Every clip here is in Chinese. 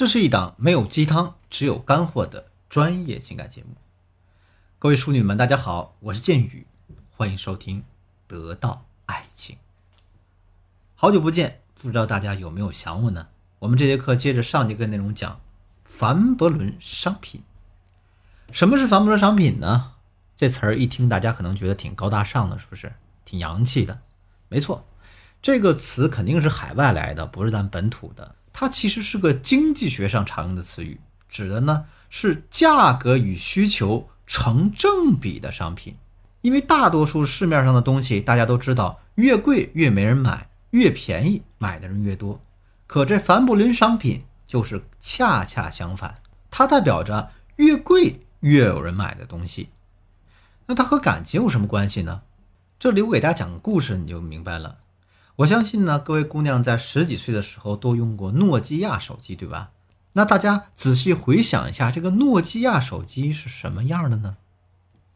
这是一档没有鸡汤，只有干货的专业情感节目。各位淑女们，大家好，我是剑宇，欢迎收听《得到爱情》。好久不见，不知道大家有没有想我呢？我们这节课接着上节课内容讲凡伯伦商品。什么是凡伯伦商品呢？这词儿一听，大家可能觉得挺高大上的，是不是？挺洋气的。没错，这个词肯定是海外来的，不是咱本土的。它其实是个经济学上常用的词语，指的呢是价格与需求成正比的商品。因为大多数市面上的东西，大家都知道，越贵越没人买，越便宜买的人越多。可这凡布林商品就是恰恰相反，它代表着越贵越有人买的东西。那它和感情有什么关系呢？这里我给大家讲个故事，你就明白了。我相信呢，各位姑娘在十几岁的时候都用过诺基亚手机，对吧？那大家仔细回想一下，这个诺基亚手机是什么样的呢？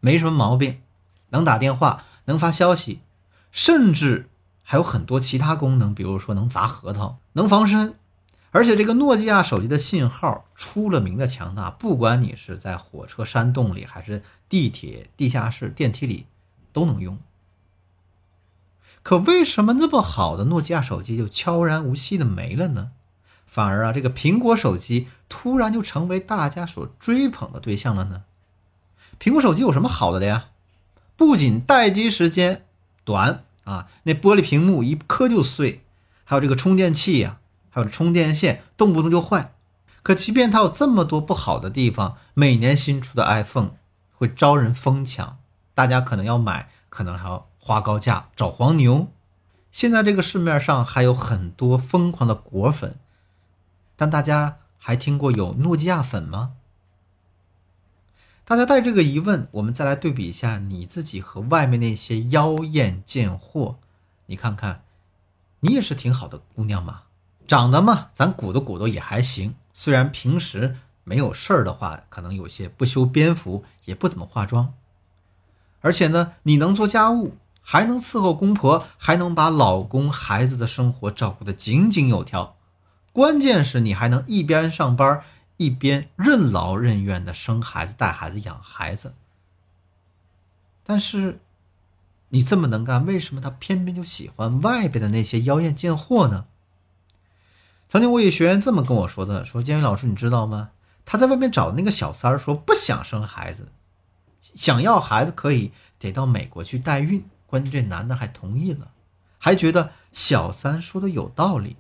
没什么毛病，能打电话，能发消息，甚至还有很多其他功能，比如说能砸核桃，能防身。而且这个诺基亚手机的信号出了名的强大，不管你是在火车山洞里，还是地铁地下室电梯里，都能用。可为什么那么好的诺基亚手机就悄然无息的没了呢？反而啊，这个苹果手机突然就成为大家所追捧的对象了呢？苹果手机有什么好的的呀？不仅待机时间短啊，那玻璃屏幕一磕就碎，还有这个充电器呀，还有充电线动不动就坏。可即便它有这么多不好的地方，每年新出的 iPhone 会招人疯抢，大家可能要买，可能还要。花高价找黄牛，现在这个市面上还有很多疯狂的果粉，但大家还听过有诺基亚粉吗？大家带这个疑问，我们再来对比一下你自己和外面那些妖艳贱货，你看看，你也是挺好的姑娘嘛，长得嘛，咱鼓捣鼓捣也还行，虽然平时没有事儿的话，可能有些不修边幅，也不怎么化妆，而且呢，你能做家务。还能伺候公婆，还能把老公、孩子的生活照顾得井井有条。关键是你还能一边上班，一边任劳任怨的生孩子、带孩子、养孩子。但是，你这么能干，为什么他偏偏就喜欢外边的那些妖艳贱货呢？曾经我有学员这么跟我说的：“说建宇老师，你知道吗？他在外面找的那个小三儿，说不想生孩子，想要孩子可以得到美国去代孕。”关键这男的还同意了，还觉得小三说的有道理。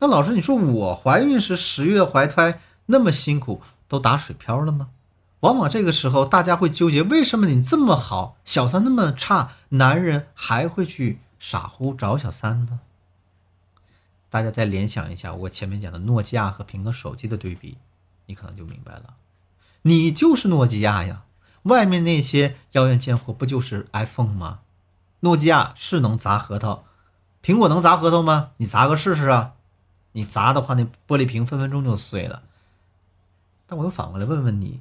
那老师，你说我怀孕时十月怀胎那么辛苦，都打水漂了吗？往往这个时候，大家会纠结：为什么你这么好，小三那么差，男人还会去傻乎找小三呢？大家再联想一下我前面讲的诺基亚和苹果手机的对比，你可能就明白了。你就是诺基亚呀，外面那些妖艳贱货不就是 iPhone 吗？诺基亚是能砸核桃，苹果能砸核桃吗？你砸个试试啊！你砸的话，那玻璃瓶分分钟就碎了。但我又反过来问问你，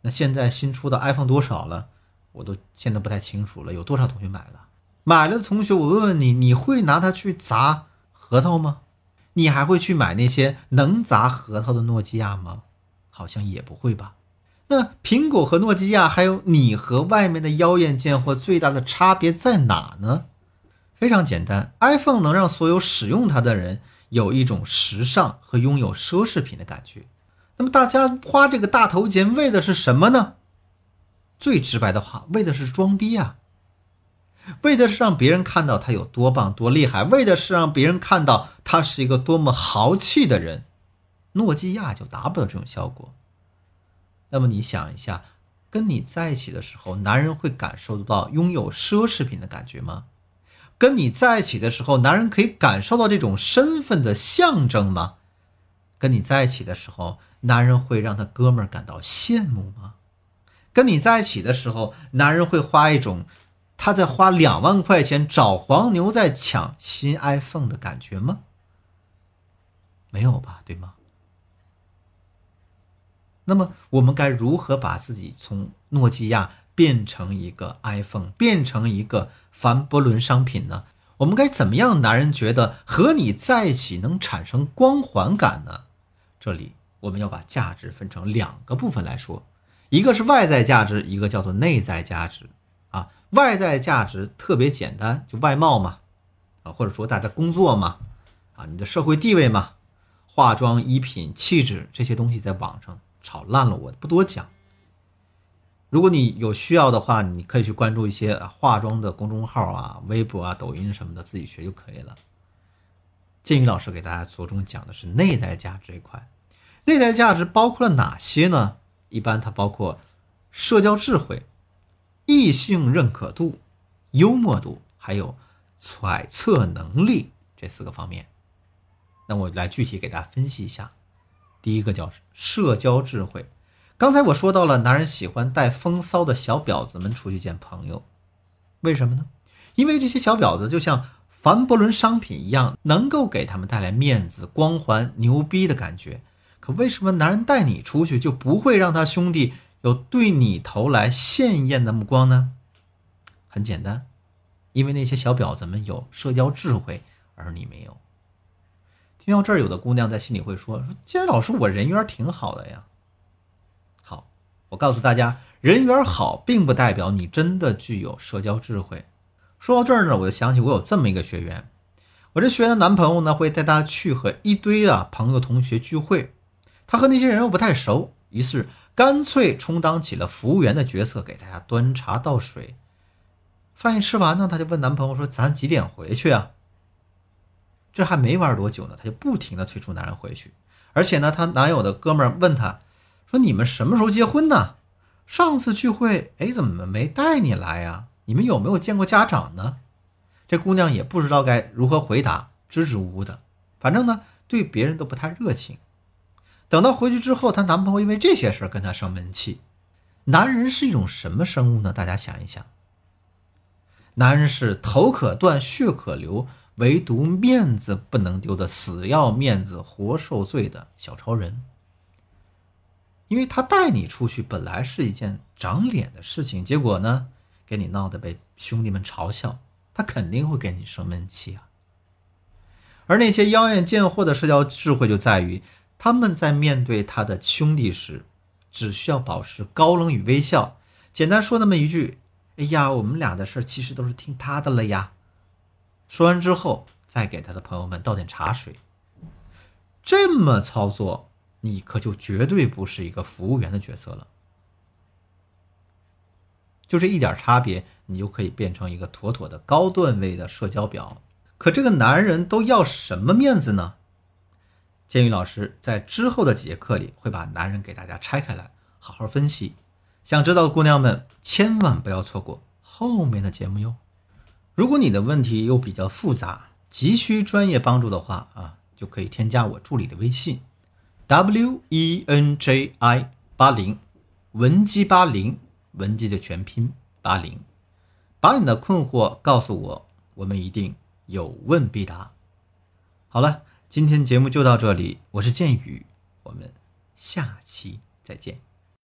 那现在新出的 iPhone 多少了？我都现在不太清楚了。有多少同学买了？买了的同学，我问问你，你会拿它去砸核桃吗？你还会去买那些能砸核桃的诺基亚吗？好像也不会吧。那苹果和诺基亚，还有你和外面的妖艳贱货，最大的差别在哪呢？非常简单，iPhone 能让所有使用它的人有一种时尚和拥有奢侈品的感觉。那么大家花这个大头钱为的是什么呢？最直白的话，为的是装逼啊！为的是让别人看到他有多棒多厉害，为的是让别人看到他是一个多么豪气的人。诺基亚就达不到这种效果。那么你想一下，跟你在一起的时候，男人会感受得到拥有奢侈品的感觉吗？跟你在一起的时候，男人可以感受到这种身份的象征吗？跟你在一起的时候，男人会让他哥们儿感到羡慕吗？跟你在一起的时候，男人会花一种他在花两万块钱找黄牛在抢新 iPhone 的感觉吗？没有吧，对吗？那么我们该如何把自己从诺基亚变成一个 iPhone，变成一个凡伯伦商品呢？我们该怎么样，男人觉得和你在一起能产生光环感呢？这里我们要把价值分成两个部分来说，一个是外在价值，一个叫做内在价值。啊，外在价值特别简单，就外貌嘛，啊，或者说大家工作嘛，啊，你的社会地位嘛，化妆、衣品、气质这些东西，在网上炒烂了，我不多讲。如果你有需要的话，你可以去关注一些化妆的公众号啊、微博啊、抖音什么的，自己学就可以了。建宇老师给大家着重讲的是内在价值这一块。内在价值包括了哪些呢？一般它包括社交智慧、异性认可度、幽默度，还有揣测能力这四个方面。那我来具体给大家分析一下。第一个叫社交智慧。刚才我说到了，男人喜欢带风骚的小婊子们出去见朋友，为什么呢？因为这些小婊子就像凡伯伦商品一样，能够给他们带来面子、光环、牛逼的感觉。可为什么男人带你出去就不会让他兄弟有对你投来艳艳的目光呢？很简单，因为那些小婊子们有社交智慧，而你没有。听到这儿，有的姑娘在心里会说：“说既然老师，我人缘挺好的呀。”好我告诉大家，人缘好并不代表你真的具有社交智慧。说到这儿呢，我就想起我有这么一个学员，我这学员的男朋友呢会带她去和一堆的朋友同学聚会，他和那些人又不太熟，于是干脆充当起了服务员的角色，给大家端茶倒水。饭一吃完呢，他就问男朋友说：“咱几点回去啊？”这还没玩多久呢，他就不停的催促男人回去，而且呢，她男友的哥们儿问他。说你们什么时候结婚呢？上次聚会，哎，怎么没带你来呀？你们有没有见过家长呢？这姑娘也不知道该如何回答，支支吾吾的，反正呢，对别人都不太热情。等到回去之后，她男朋友因为这些事儿跟她生闷气。男人是一种什么生物呢？大家想一想，男人是头可断，血可流，唯独面子不能丢的死要面子活受罪的小超人。因为他带你出去本来是一件长脸的事情，结果呢，给你闹得被兄弟们嘲笑，他肯定会给你生闷气啊。而那些妖艳贱货的社交智慧就在于，他们在面对他的兄弟时，只需要保持高冷与微笑，简单说那么一句：“哎呀，我们俩的事其实都是听他的了呀。”说完之后，再给他的朋友们倒点茶水。这么操作。你可就绝对不是一个服务员的角色了，就这一点差别，你就可以变成一个妥妥的高段位的社交表。可这个男人都要什么面子呢？建宇老师在之后的几节课里会把男人给大家拆开来，好好分析。想知道的姑娘们千万不要错过后面的节目哟。如果你的问题又比较复杂，急需专业帮助的话啊，就可以添加我助理的微信。W E N J I 八零，文姬八零，文姬的全拼八零，把你的困惑告诉我，我们一定有问必答。好了，今天节目就到这里，我是剑宇，我们下期再见。